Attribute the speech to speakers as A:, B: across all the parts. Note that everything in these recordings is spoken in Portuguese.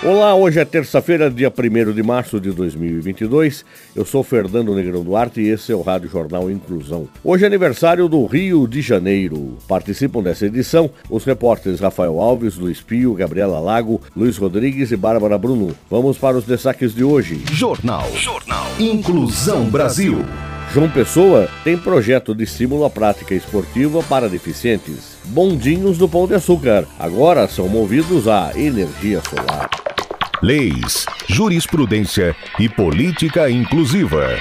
A: Olá, hoje é terça-feira, dia 1 de março de 2022. Eu sou Fernando Negrão Duarte e esse é o Rádio Jornal Inclusão. Hoje é aniversário do Rio de Janeiro. Participam dessa edição os repórteres Rafael Alves, Luiz Pio, Gabriela Lago, Luiz Rodrigues e Bárbara Bruno. Vamos para os destaques de hoje.
B: Jornal. Jornal. Inclusão Brasil.
A: João Pessoa tem projeto de estímulo à prática esportiva para deficientes. Bondinhos do Pão de Açúcar agora são movidos a energia solar
B: leis, jurisprudência e política inclusiva.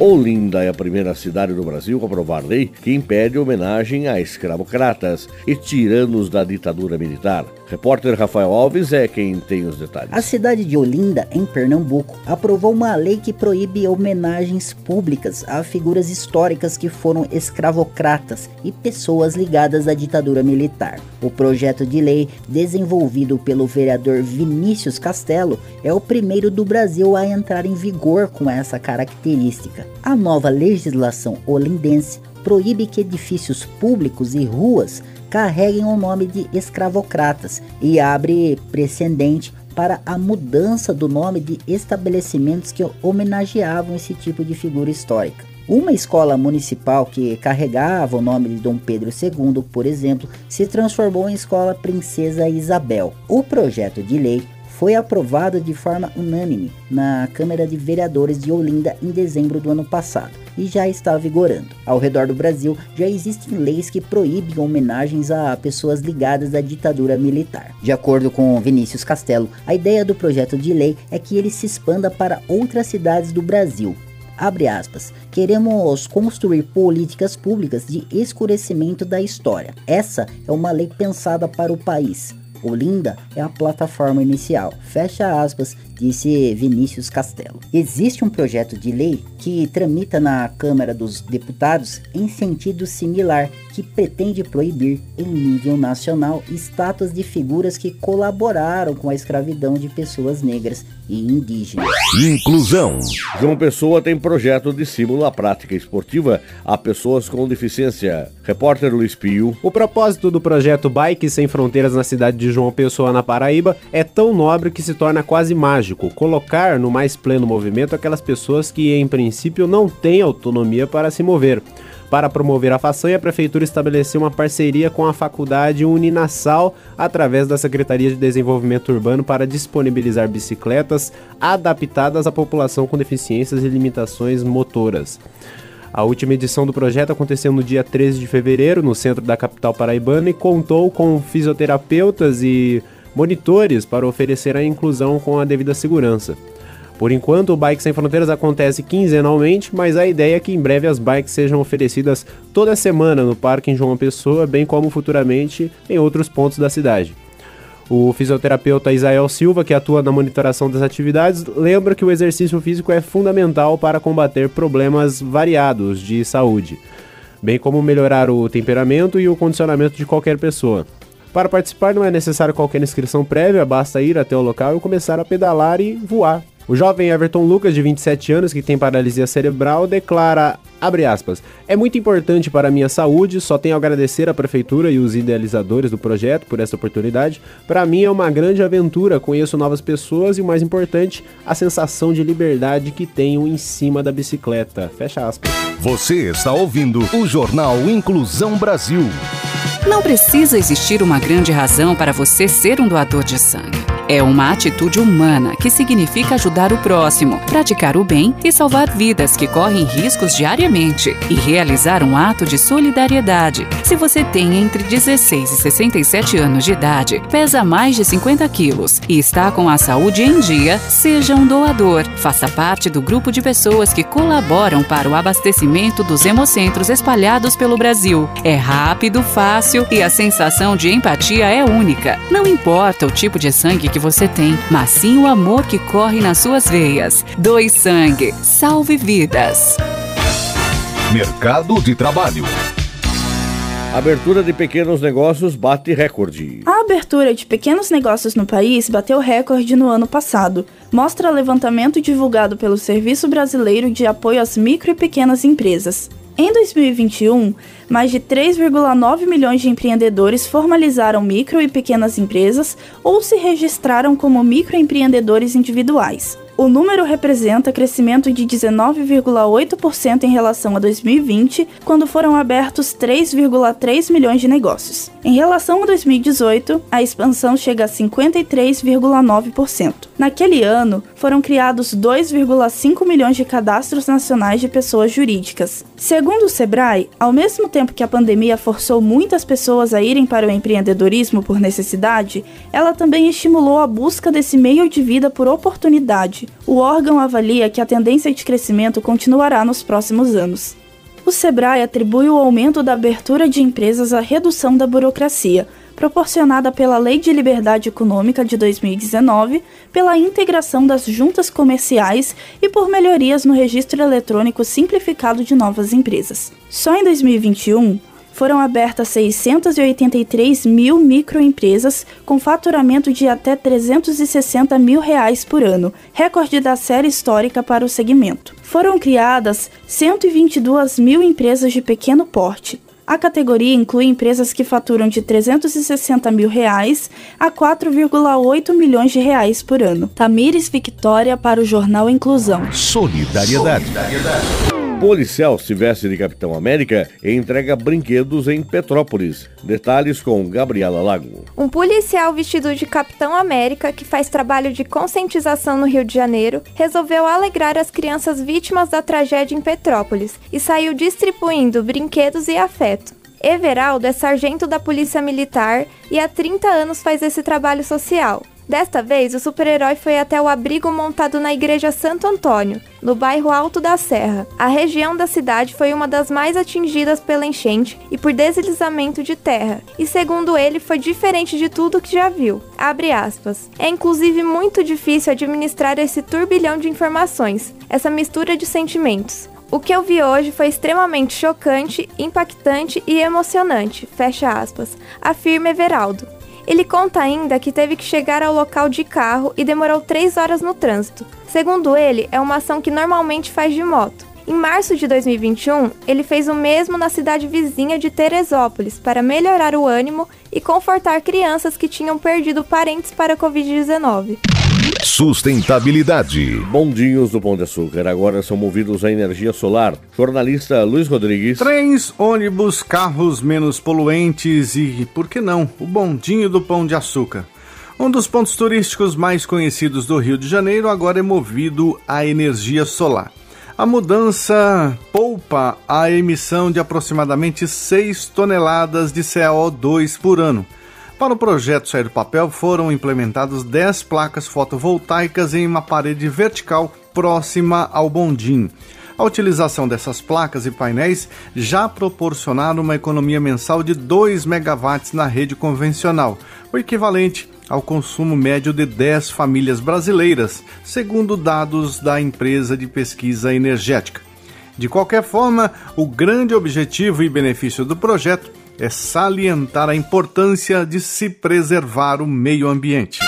A: Olinda é a primeira cidade do Brasil a aprovar lei que impede homenagem a escravocratas e tiranos da ditadura militar. Repórter Rafael Alves é quem tem os detalhes.
C: A cidade de Olinda, em Pernambuco, aprovou uma lei que proíbe homenagens públicas a figuras históricas que foram escravocratas e pessoas ligadas à ditadura militar. O projeto de lei, desenvolvido pelo vereador Vinícius Castelo, é o primeiro do Brasil a entrar em vigor com essa característica. A nova legislação olindense proíbe que edifícios públicos e ruas carreguem o nome de escravocratas e abre precedente para a mudança do nome de estabelecimentos que homenageavam esse tipo de figura histórica. Uma escola municipal que carregava o nome de Dom Pedro II, por exemplo, se transformou em Escola Princesa Isabel. O projeto de lei foi aprovado de forma unânime na Câmara de Vereadores de Olinda em dezembro do ano passado e já está vigorando. Ao redor do Brasil já existem leis que proíbem homenagens a pessoas ligadas à ditadura militar. De acordo com Vinícius Castelo, a ideia do projeto de lei é que ele se expanda para outras cidades do Brasil, abre aspas, queremos construir políticas públicas de escurecimento da história. Essa é uma lei pensada para o país. Olinda é a plataforma inicial. Fecha aspas, disse Vinícius Castelo. Existe um projeto de lei que tramita na Câmara dos Deputados em sentido similar, que pretende proibir, em nível nacional, estátuas de figuras que colaboraram com a escravidão de pessoas negras e indígenas.
B: Inclusão.
A: João Pessoa tem projeto de estímulo à prática esportiva a pessoas com deficiência. Repórter Luiz Pio.
D: O propósito do projeto Bike Sem Fronteiras na cidade de João Pessoa, na Paraíba, é tão nobre que se torna quase mágico colocar no mais pleno movimento aquelas pessoas que, em princípio, não têm autonomia para se mover. Para promover a façanha, a Prefeitura estabeleceu uma parceria com a Faculdade Uninasal através da Secretaria de Desenvolvimento Urbano para disponibilizar bicicletas adaptadas à população com deficiências e limitações motoras. A última edição do projeto aconteceu no dia 13 de fevereiro, no centro da capital paraibana, e contou com fisioterapeutas e monitores para oferecer a inclusão com a devida segurança. Por enquanto, o Bike Sem Fronteiras acontece quinzenalmente, mas a ideia é que em breve as bikes sejam oferecidas toda semana no Parque em João Pessoa, bem como futuramente em outros pontos da cidade. O fisioterapeuta Isael Silva, que atua na monitoração das atividades, lembra que o exercício físico é fundamental para combater problemas variados de saúde, bem como melhorar o temperamento e o condicionamento de qualquer pessoa. Para participar não é necessário qualquer inscrição prévia, basta ir até o local e começar a pedalar e voar. O jovem Everton Lucas, de 27 anos, que tem paralisia cerebral, declara, abre aspas, é muito importante para a minha saúde, só tenho a agradecer à prefeitura e os idealizadores do projeto por essa oportunidade. Para mim é uma grande aventura, conheço novas pessoas e o mais importante, a sensação de liberdade que tenho em cima da bicicleta. Fecha aspas.
B: Você está ouvindo o Jornal Inclusão Brasil.
E: Não precisa existir uma grande razão para você ser um doador de sangue. É uma atitude humana que significa ajudar o próximo, praticar o bem e salvar vidas que correm riscos diariamente e realizar um ato de solidariedade. Se você tem entre 16 e 67 anos de idade, pesa mais de 50 quilos e está com a saúde em dia, seja um doador. Faça parte do grupo de pessoas que colaboram para o abastecimento dos hemocentros espalhados pelo Brasil. É rápido, fácil e a sensação de empatia é única. Não importa o tipo de sangue que que você tem, mas sim o amor que corre nas suas veias. Doe sangue. Salve vidas.
B: Mercado de Trabalho.
A: Abertura de pequenos negócios bate recorde.
F: A abertura de pequenos negócios no país bateu recorde no ano passado. Mostra levantamento divulgado pelo Serviço Brasileiro de Apoio às Micro e Pequenas Empresas. Em 2021, mais de 3,9 milhões de empreendedores formalizaram micro e pequenas empresas ou se registraram como microempreendedores individuais. O número representa crescimento de 19,8% em relação a 2020, quando foram abertos 3,3 milhões de negócios. Em relação a 2018, a expansão chega a 53,9%. Naquele ano, foram criados 2,5 milhões de cadastros nacionais de pessoas jurídicas. Segundo o Sebrae, ao mesmo tempo que a pandemia forçou muitas pessoas a irem para o empreendedorismo por necessidade, ela também estimulou a busca desse meio de vida por oportunidade o órgão avalia que a tendência de crescimento continuará nos próximos anos. O Sebrae atribui o aumento da abertura de empresas à redução da burocracia, proporcionada pela Lei de Liberdade Econômica de 2019, pela integração das juntas comerciais e por melhorias no registro eletrônico simplificado de novas empresas. Só em 2021, foram abertas 683 mil microempresas com faturamento de até 360 mil reais por ano, recorde da série histórica para o segmento. Foram criadas 122 mil empresas de pequeno porte, a categoria inclui empresas que faturam de 360 mil reais a 4,8 milhões de reais por ano. Tamires Victória para o Jornal Inclusão.
B: Solidariedade. Solidariedade.
A: Policial se veste de Capitão América e entrega brinquedos em Petrópolis. Detalhes com Gabriela Lago.
G: Um policial vestido de Capitão América, que faz trabalho de conscientização no Rio de Janeiro, resolveu alegrar as crianças vítimas da tragédia em Petrópolis e saiu distribuindo brinquedos e afeto. Everaldo é sargento da Polícia Militar e há 30 anos faz esse trabalho social. Desta vez, o super-herói foi até o abrigo montado na Igreja Santo Antônio, no bairro Alto da Serra. A região da cidade foi uma das mais atingidas pela enchente e por deslizamento de terra, e segundo ele, foi diferente de tudo que já viu. É inclusive muito difícil administrar esse turbilhão de informações, essa mistura de sentimentos. O que eu vi hoje foi extremamente chocante, impactante e emocionante, fecha aspas, afirma Everaldo. Ele conta ainda que teve que chegar ao local de carro e demorou 3 horas no trânsito. Segundo ele, é uma ação que normalmente faz de moto. Em março de 2021, ele fez o mesmo na cidade vizinha de Teresópolis para melhorar o ânimo e confortar crianças que tinham perdido parentes para a Covid-19.
B: Sustentabilidade.
A: Bondinhos do Pão de Açúcar agora são movidos a energia solar. Jornalista Luiz Rodrigues.
H: Trens, ônibus, carros menos poluentes e, por que não, o bondinho do Pão de Açúcar. Um dos pontos turísticos mais conhecidos do Rio de Janeiro agora é movido a energia solar. A mudança poupa a emissão de aproximadamente 6 toneladas de CO2 por ano para o projeto sair do papel, foram implementadas 10 placas fotovoltaicas em uma parede vertical próxima ao bondinho. A utilização dessas placas e painéis já proporcionaram uma economia mensal de 2 megawatts na rede convencional, o equivalente ao consumo médio de 10 famílias brasileiras, segundo dados da empresa de pesquisa energética. De qualquer forma, o grande objetivo e benefício do projeto é salientar a importância de se preservar o meio ambiente.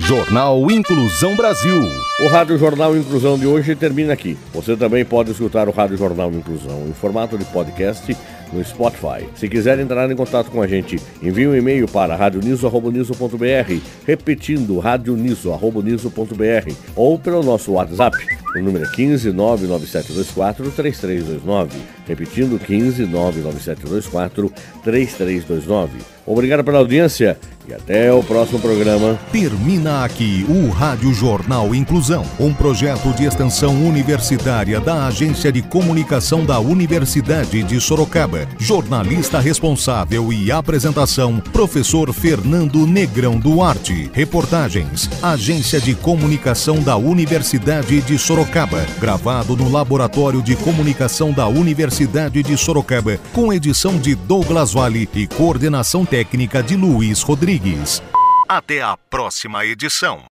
B: Jornal Inclusão Brasil.
A: O Rádio Jornal Inclusão de hoje termina aqui. Você também pode escutar o Rádio Jornal Inclusão em formato de podcast no Spotify. Se quiser entrar em contato com a gente, envie um e-mail para radioniso.br, repetindo radioniso.br ou pelo nosso WhatsApp. O número é 15 99724 3329. Repetindo 15 99724 3329. Obrigado pela audiência e até o próximo programa.
B: Termina aqui o Rádio Jornal Inclusão, um projeto de extensão universitária da Agência de Comunicação da Universidade de Sorocaba. Jornalista responsável e apresentação, professor Fernando Negrão Duarte. Reportagens, Agência de Comunicação da Universidade de Sorocaba. Gravado no Laboratório de Comunicação da Universidade de Sorocaba, com edição de Douglas Vale e coordenação técnica de Luiz Rodrigues. Até a próxima edição.